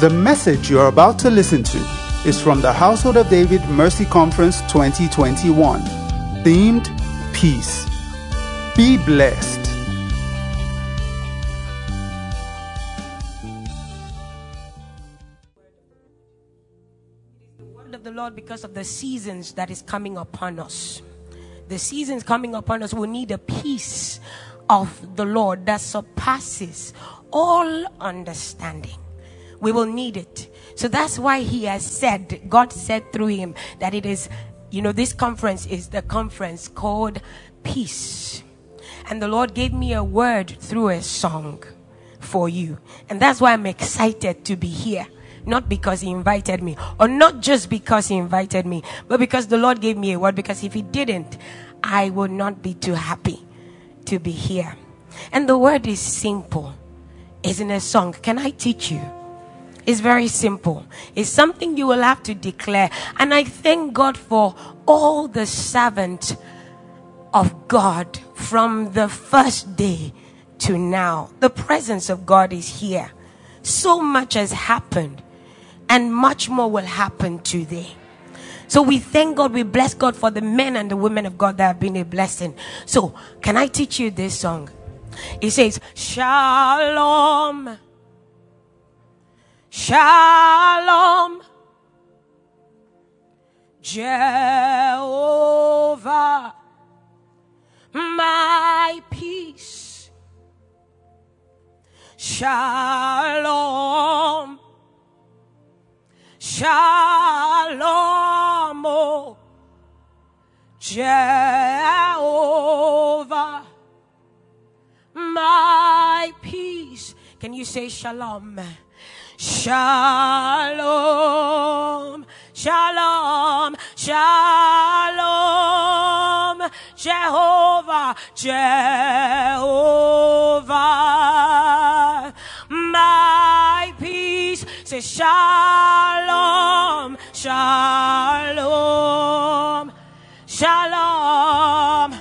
The message you are about to listen to is from the Household of David Mercy Conference 2021, themed Peace. Be blessed. The word of the Lord because of the seasons that is coming upon us. The seasons coming upon us will need a peace of the Lord that surpasses all understanding. We will need it. So that's why he has said, God said through him that it is, you know, this conference is the conference called peace. And the Lord gave me a word through a song for you. And that's why I'm excited to be here. Not because he invited me, or not just because he invited me, but because the Lord gave me a word. Because if he didn't, I would not be too happy to be here. And the word is simple. In a song. Can I teach you? It's very simple. It's something you will have to declare. And I thank God for all the servants of God from the first day to now. The presence of God is here. So much has happened, and much more will happen today. So we thank God, we bless God for the men and the women of God that have been a blessing. So, can I teach you this song? It says, Shalom. Shalom. Jehovah. My peace. Shalom. Shalom. Oh. Jehovah. My peace. Can you say shalom? Shalom, shalom, shalom, Jehovah, Jehovah, my peace. Say shalom, shalom, shalom,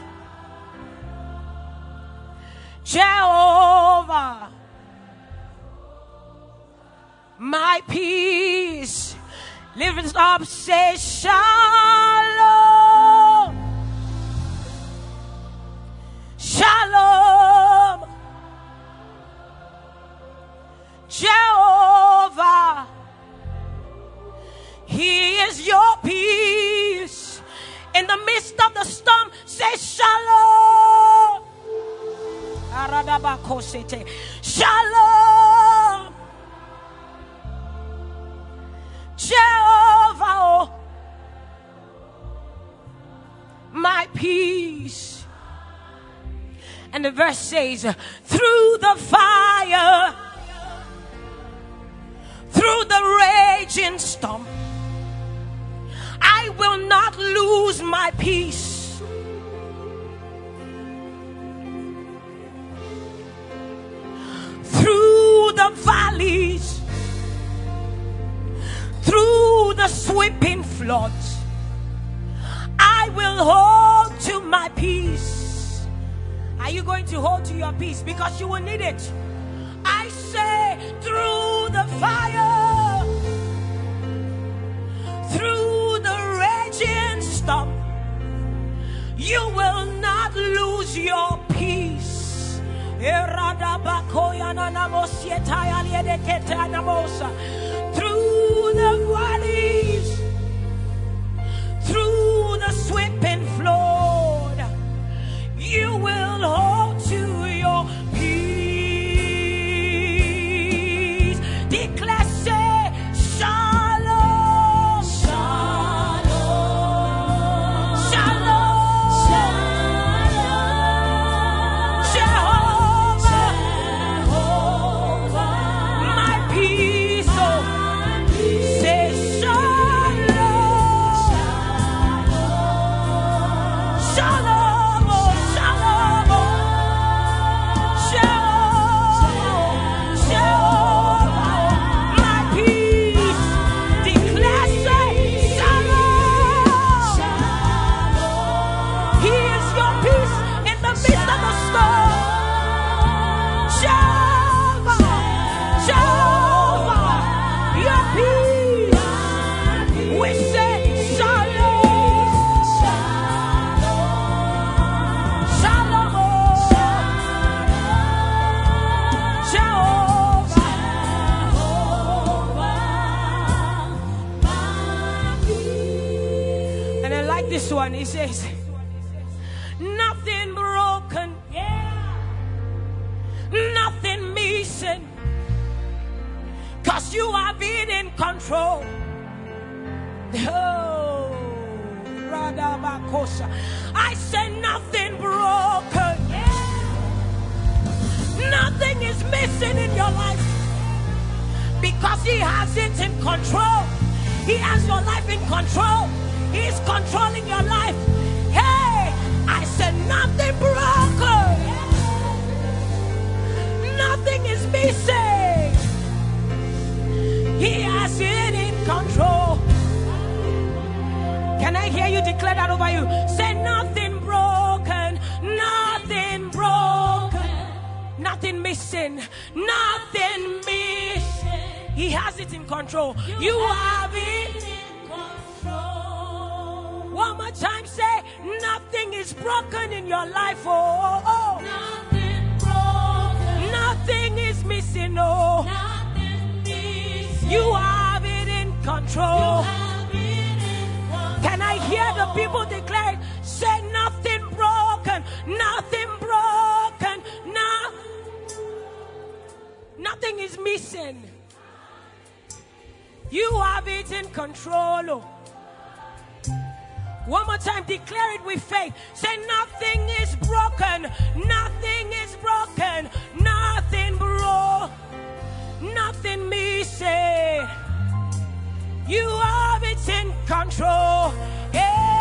Jehovah my peace. Lift it the you have been in control. Oh, Radabakosha. I say nothing broken. Nothing is missing in your life. Because he has it in control. He has your life in control. He's controlling your life. Hey, I said nothing broken. He has it in control. Can I hear you declare that over you? Say nothing broken, nothing broken, nothing missing, nothing missing. He has it in control. You have it in control. One more time, say nothing is broken in your life. Oh, oh. oh. Nothing broken. nothing is missing. Oh. You have it in control. have it in control. Can I hear the people declare it? Say nothing broken, nothing broken, no, nothing is missing. You have it in control. One more time, declare it with faith. Say nothing is broken, nothing is broken, nothing broke, nothing missing. You have it in control. Hey.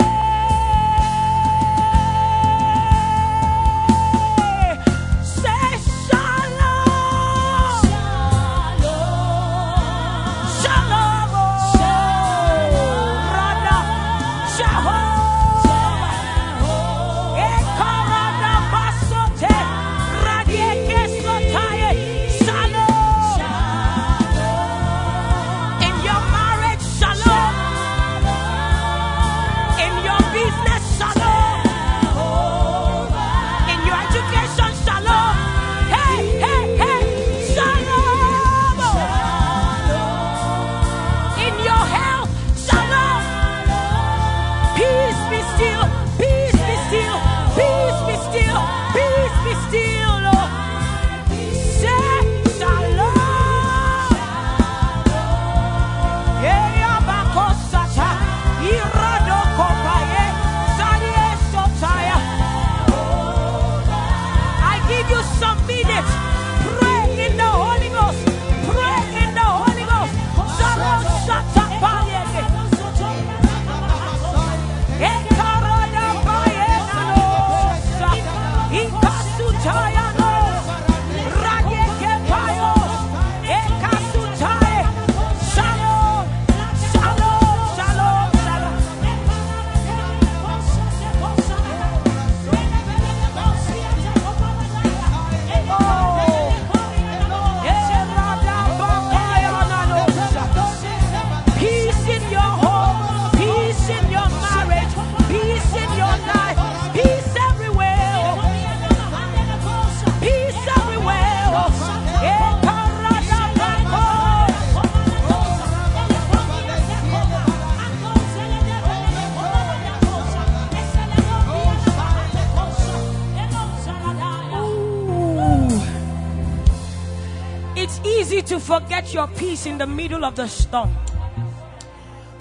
Your peace in the middle of the storm.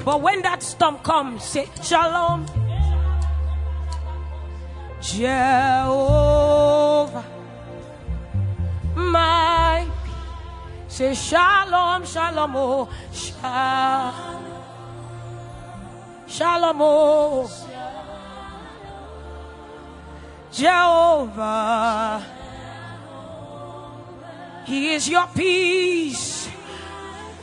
But when that storm comes, say shalom. Jehovah, my peace. Say shalom, shalom, oh, shalom. Shalom, oh. Jehovah. He is your peace.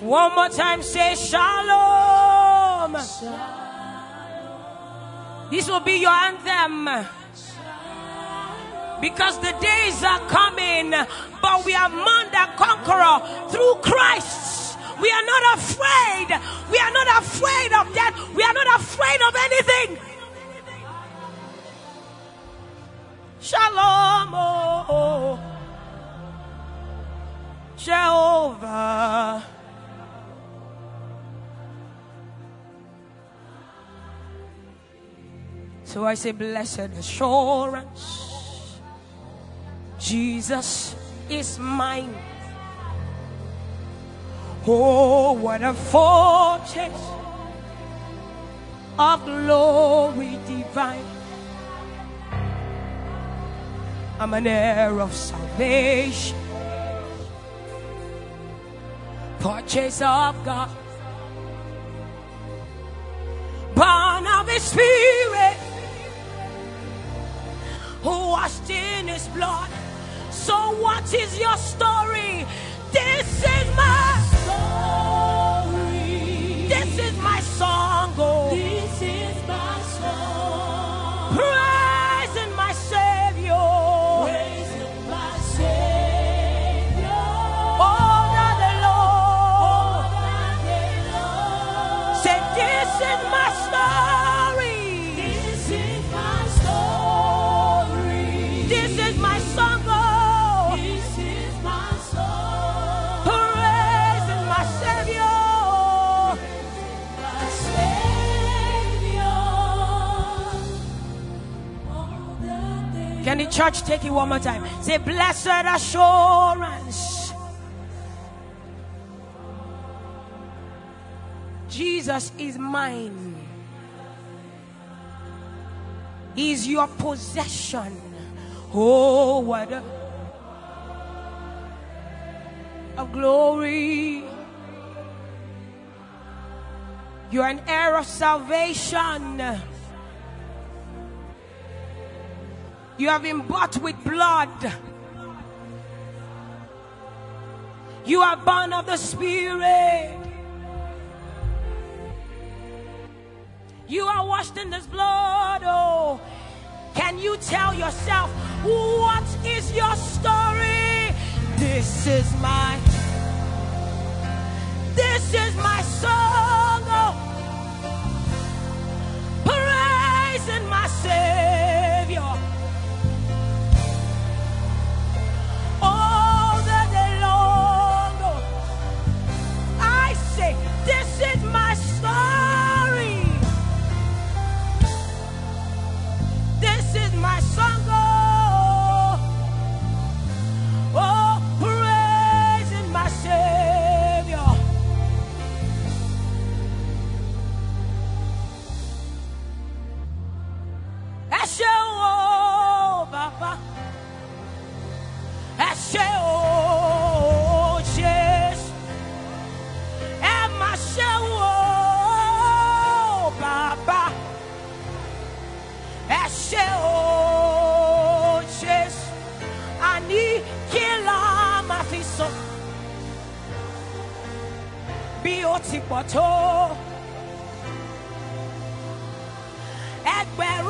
One more time, say shalom. This will be your anthem. Because the days are coming, but we are more than conqueror through Christ. We are not afraid. We are not afraid of death. We are not afraid of anything. Shalom. Oh, oh. oh. Jehovah. So I say, blessed assurance. Jesus is mine. Oh, what a foretaste of glory divine. I'm an heir of salvation, purchase of God, born of His Spirit, washed in His blood. So, what is your story? Church take it one more time? Say, blessed assurance. Jesus is mine. Is your possession. Oh, what a glory. You're an heir of salvation. You have been bought with blood. You are born of the Spirit. You are washed in this blood. Oh, can you tell yourself what is your story? This is my. This is my song. Oh, praising my Savior. Ó ti pọ̀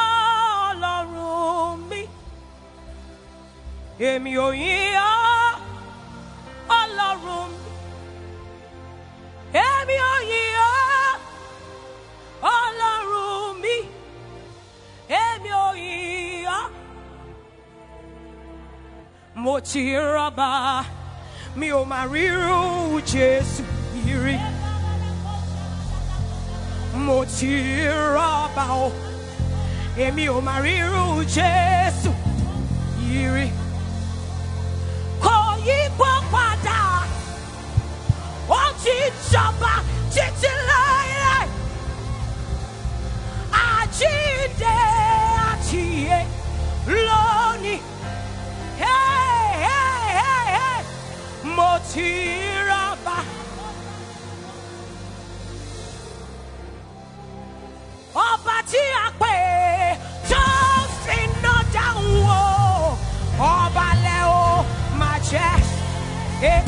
èmi ò yìn ọ́ ọlọ́run. Mi èmi ò yìn ọ́ ọlọ́run mi. Èmi ò mo ti rọ́bà mi ò máa ríru Jésù yìí. Rí mo ti rọ́bà o èmi ò máa ríru Jésù yìí. 一波夸大，我去找吧，去去来来，啊去的啊去耶，罗，嘿嘿嘿嘿，莫去。Hey,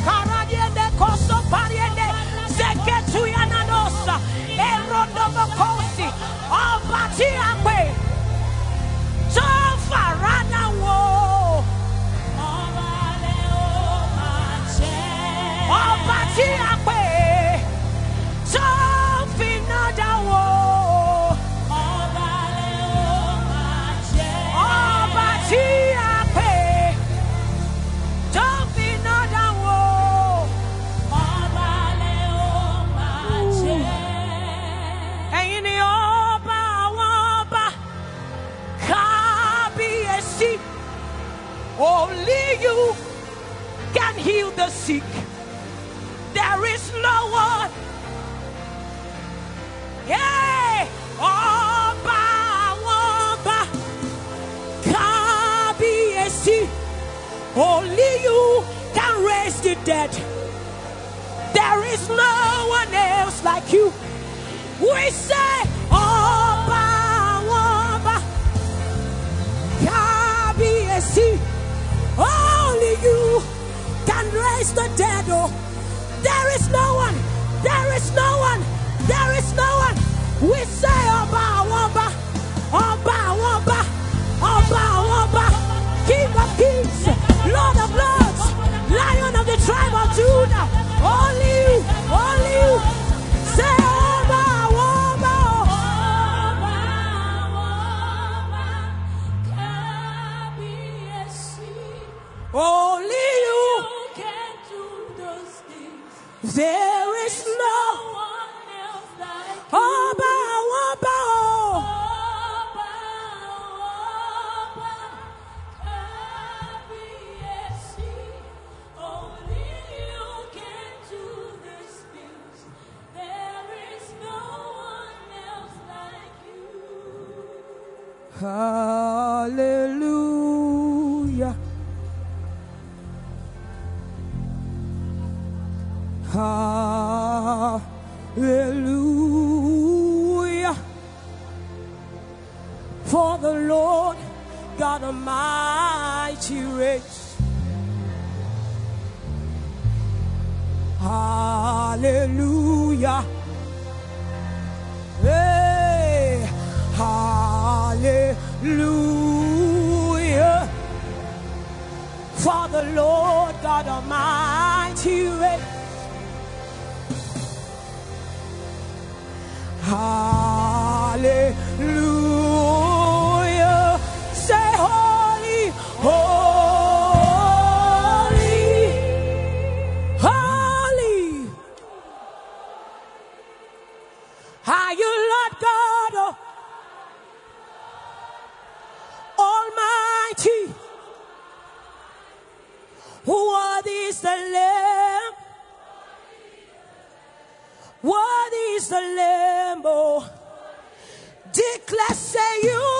like you. We say, Oba, Oba, Kabiyesi. Only you can raise the dead. Oh, there is no grace. Hallelujah. Hey, hallelujah. Father, Lord God Almighty, race. Hallelujah. say you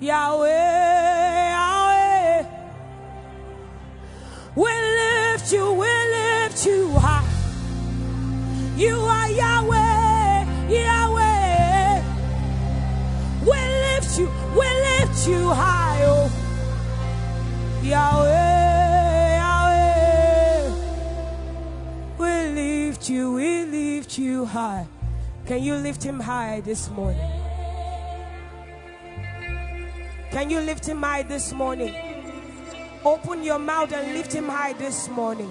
Yahweh, Yahweh. We lift you, we lift you high. You are Yahweh, Yahweh. We lift you, we lift you high, oh. Yahweh, Yahweh. We lift you, we lift you high. Can you lift him high this morning? Can you lift him high this morning? Open your mouth and lift him high this morning.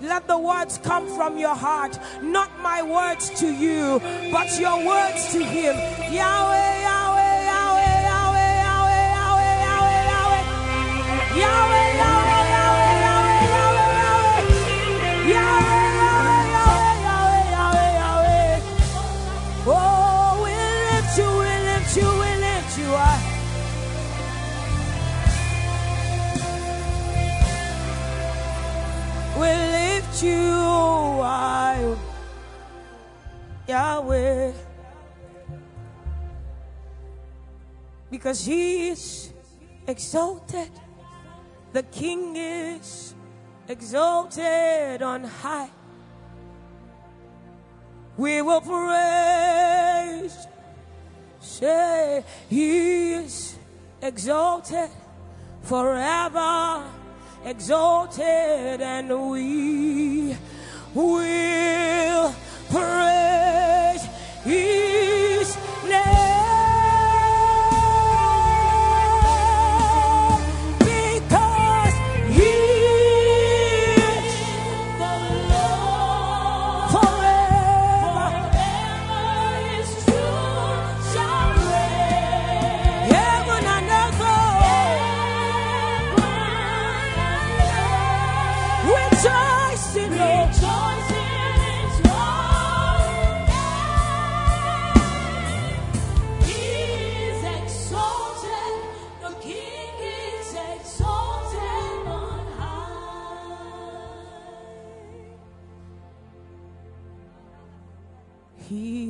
Let the words come from your heart, not my words to you, but your words to him. Yahweh, Yahweh, Yahweh, Yahweh, Yahweh, Yahweh, Yahweh, Yahweh. Yahweh, because He is exalted. The King is exalted on high. We will praise, say He is exalted forever, exalted, and we will praise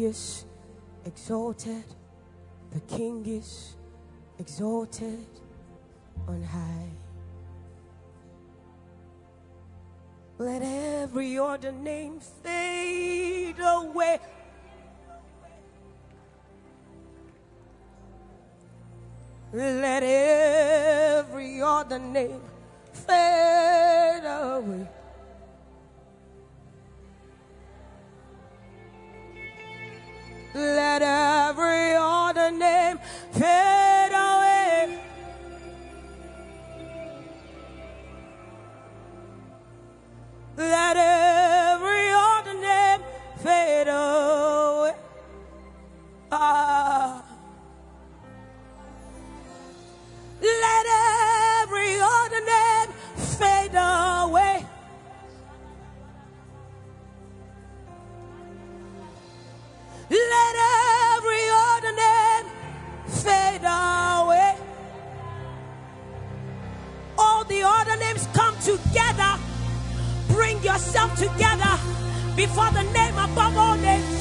is exalted. The King is exalted on high. Let every other name fade away. Let every other name fade away. Together before the name above all names.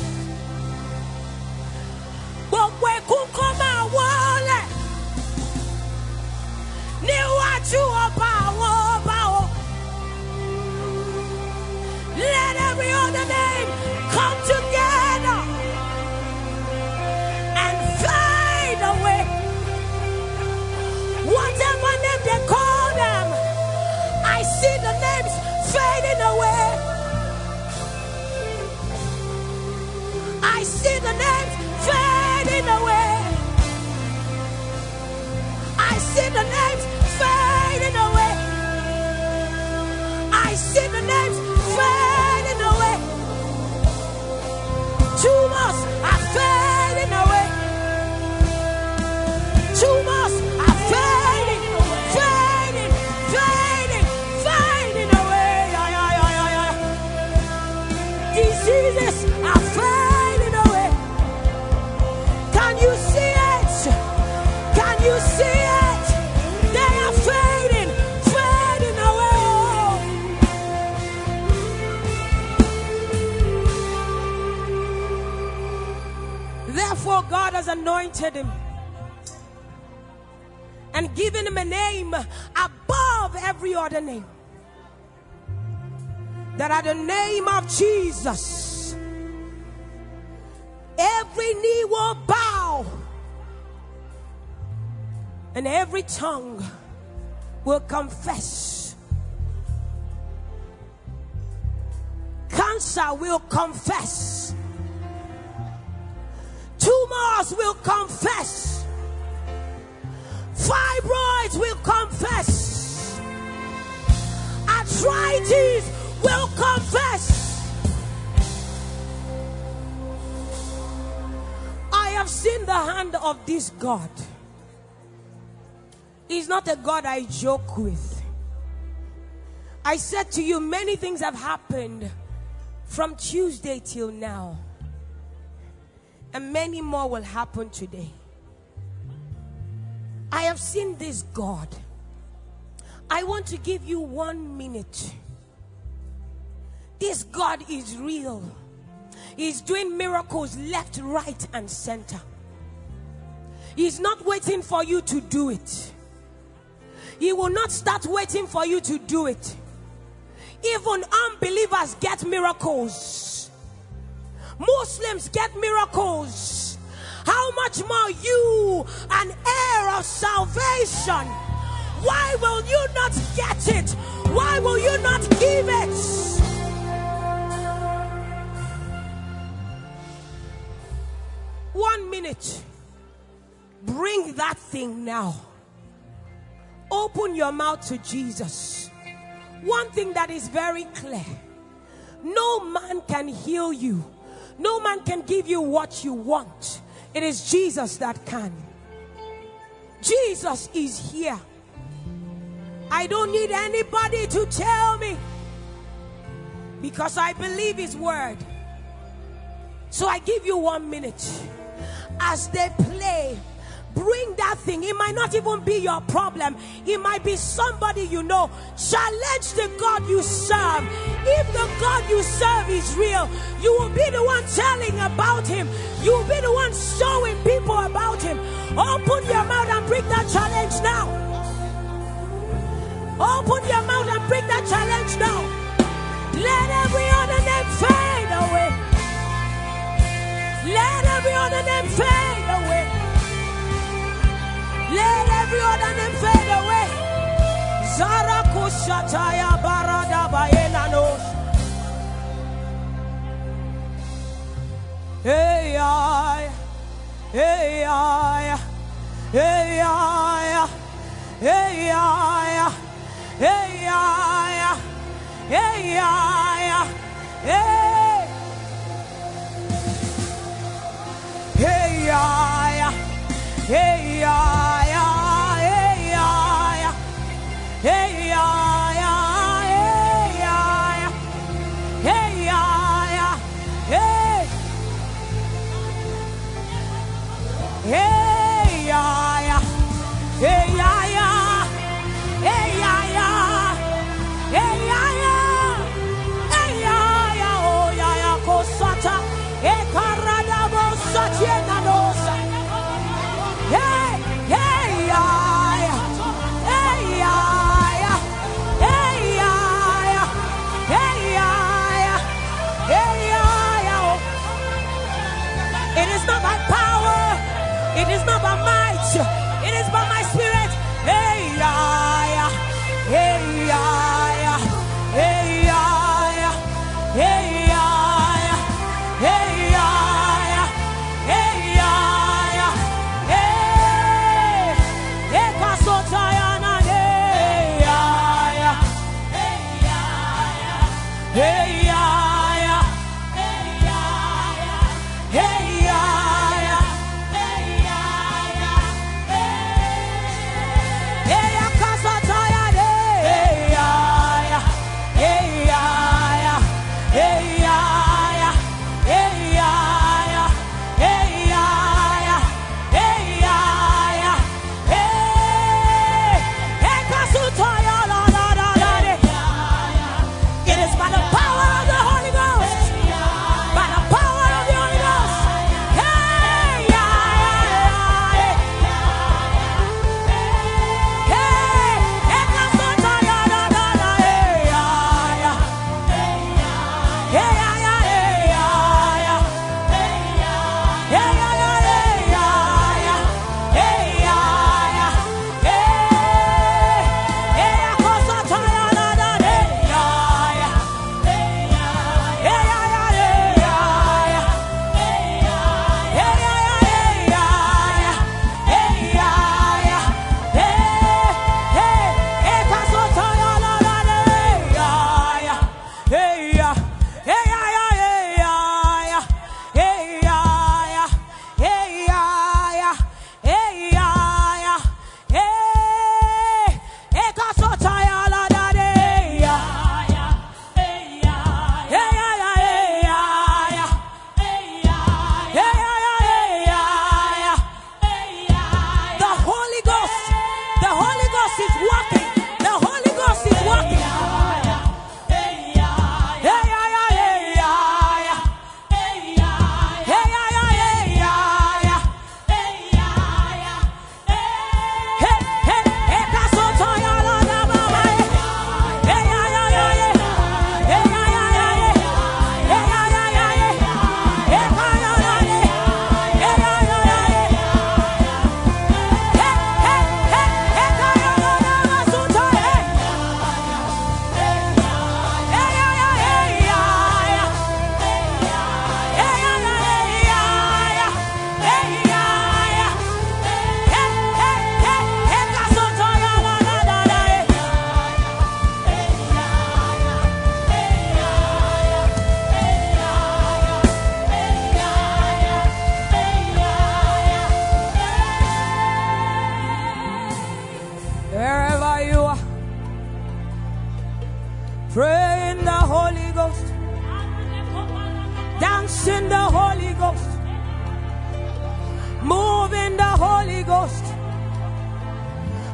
Has anointed him and given him a name above every other name. That at the name of Jesus, every knee will bow and every tongue will confess. Cancer will confess. Will confess. Fibroids will confess. Arthritis will confess. I have seen the hand of this God. He's not a God I joke with. I said to you, many things have happened from Tuesday till now, and many more will happen today. I have seen this God. I want to give you one minute. This God is real. He's doing miracles left, right, and center. He's not waiting for you to do it. He will not start waiting for you to do it. Even unbelievers get miracles. Muslims get miracles. How much more you, an heir of salvation? Why will you not get it? Why will you not give it? One minute. Bring that thing now. Open your mouth to Jesus. One thing that is very clear no man can heal you, no man can give you what you want. It is Jesus that can. Jesus is here. I don't need anybody to tell me because I believe His word. So I give you one minute as they play. Bring that thing. It might not even be your problem. It might be somebody you know. Challenge the God you serve. If the God you serve is real, you will be the one telling about him. You will be the one showing people about him. Open your mouth and bring that challenge now. Open your mouth and bring that challenge now. Let every other name fade away. Let every other name fade. Let every other name fade away. Zara kushataya barada bayena nos. Hey ay, hey ay, hey ay, hey ay, hey ay, hey hey. Hey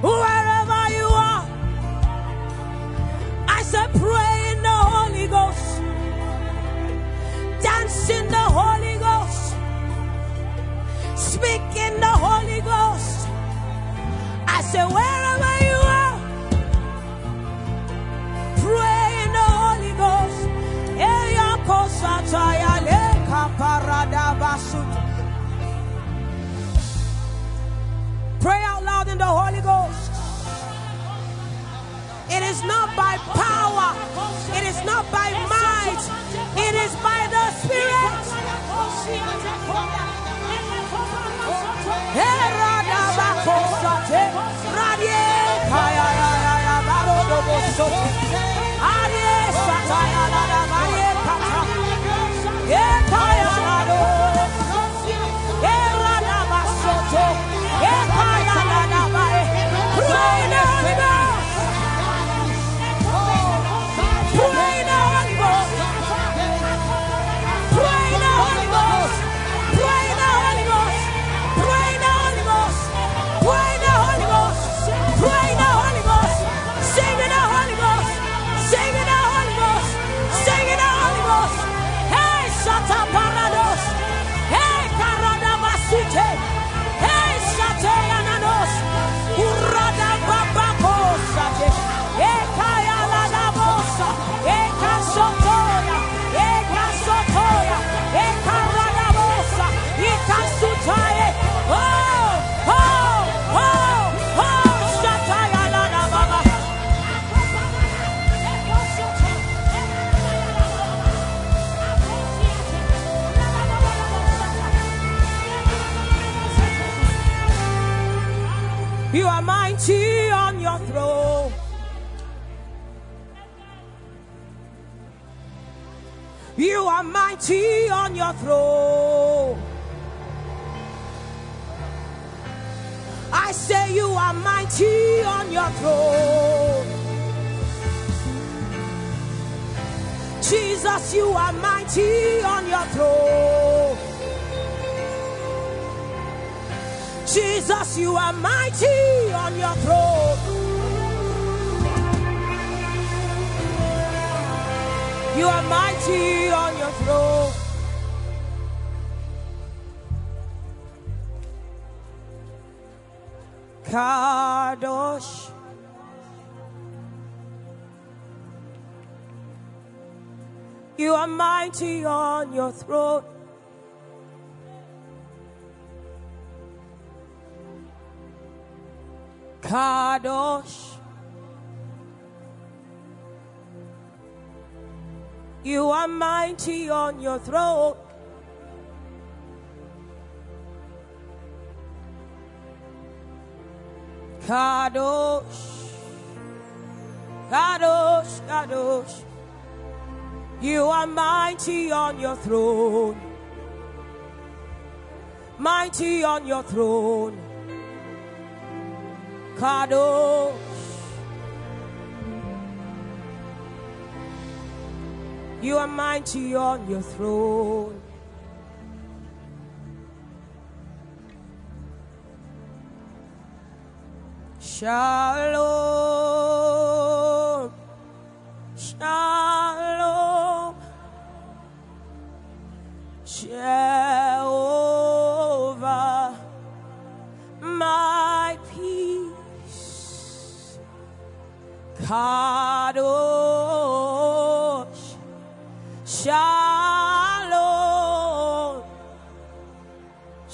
wherever you are. I said, pray in the Holy Ghost, dance in the Holy Ghost, speak in the Holy Ghost. I said, where power. It is not by might. It is by the Spirit. mighty on your throne. I say you are mighty on your throne. Jesus, you are mighty on your throne. Jesus, you are mighty on your throne. You are mighty on your throne. Kadosh. You are mighty on your throne. Kadosh. You are mighty on your throne. Kadosh. Kadosh, Kadosh. You are mighty on your throne. Mighty on your throne. Kadosh. You are mighty on your throne. Shalom. Shalom. Jehovah, my peace. Kadosh. Shalom.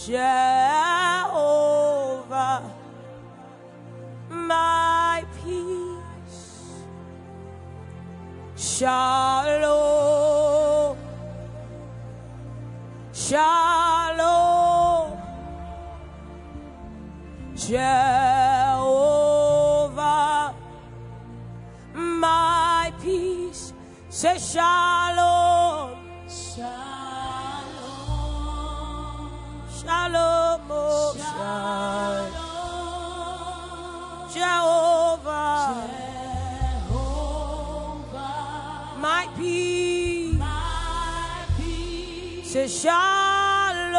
Jehovah, my peace. Shalom. Shalom. Jehovah, my peace. Say shalom. Shalom.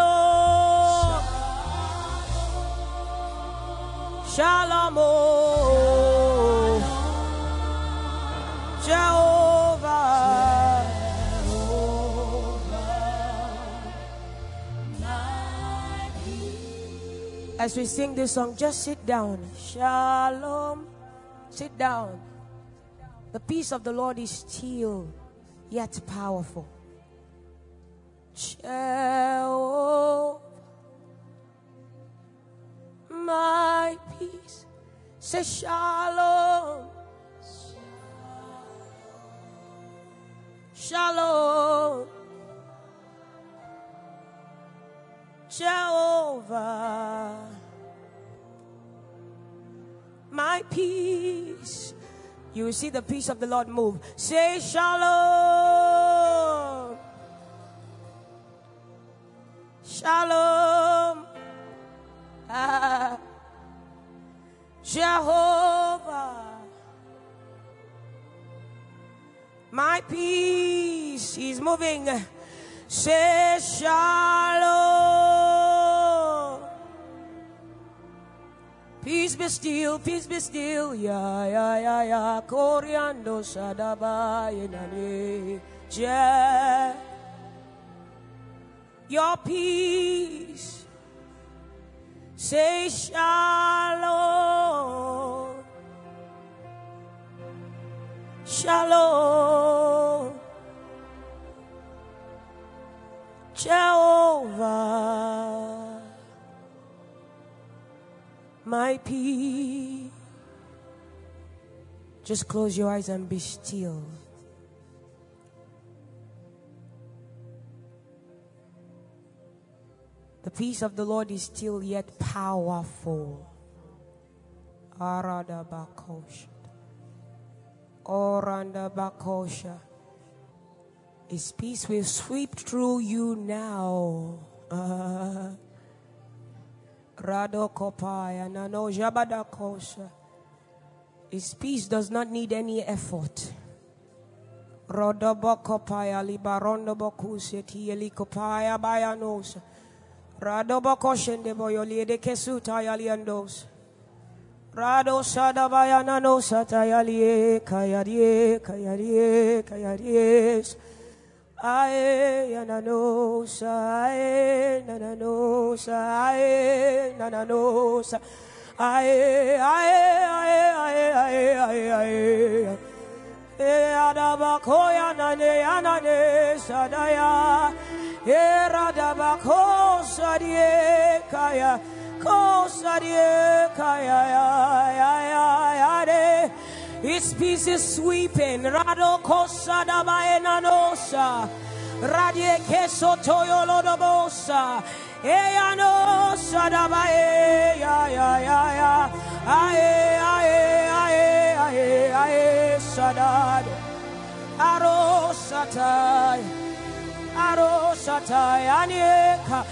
Shalom. Jehovah. As we sing this song, just sit down. Shalom. Sit down. The peace of the Lord is still yet powerful. Jehovah, my peace. Say shalom. Shalom. Jehovah, my peace. You will see the peace of the Lord move. Say shalom. Jehovah. My peace is moving. Say shalom. Peace be still, peace be still. Ya ya ya ya. Coriando sadaba inani. Je. Your peace. Say shalom. Shalom. Jehovah, my peace. Just close your eyes and be still. The peace of the Lord is still yet powerful. Aradabakosha. Orandabakosha. His peace will sweep through you now. Uh, Radokopaya nano jabadakosha. His peace does not need any effort. Rodobokopaya libarondo bokuse tieli kopaya bayanos. Radobokoshende boyoliede kesuta yaliandos. Rado sada bayanano satayalie kayarie kayarie kayaries. Ae yananosa ae nananosa ae nananosa ae ae ae ae ae ae ae E adabakoya nane anane sadaya E radabako sadie kaya His peace is sweeping. Rado kosa dabaenanosa. Radie keso toyo lodobosa. Eyano sadabae ya ya ya ya. Ae ae ae ae ae sadado. Aro satai. Aro satai anieka.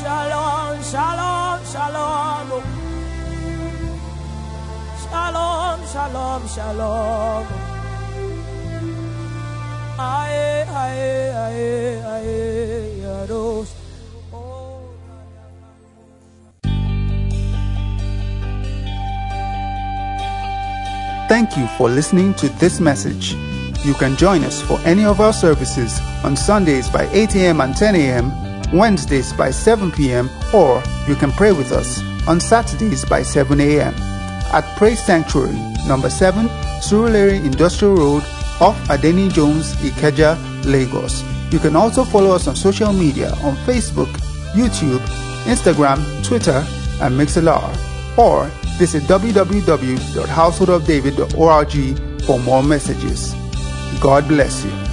Shalom shalom shalom. Shalom, shalom, shalom. Aye, aye, aye, aye, yados. Oh, Thank you for listening to this message. You can join us for any of our services on Sundays by 8 a.m. and 10 a.m., Wednesdays by 7 p.m., or you can pray with us on Saturdays by 7 a.m. at Praise Sanctuary, number 7, Surulere Industrial Road, off Adeniyi Jones, Ikeja, Lagos. You can also follow us on social media on Facebook, YouTube, Instagram, Twitter, and Mixlr, or visit www.householdofdavid.org for more messages. God bless you.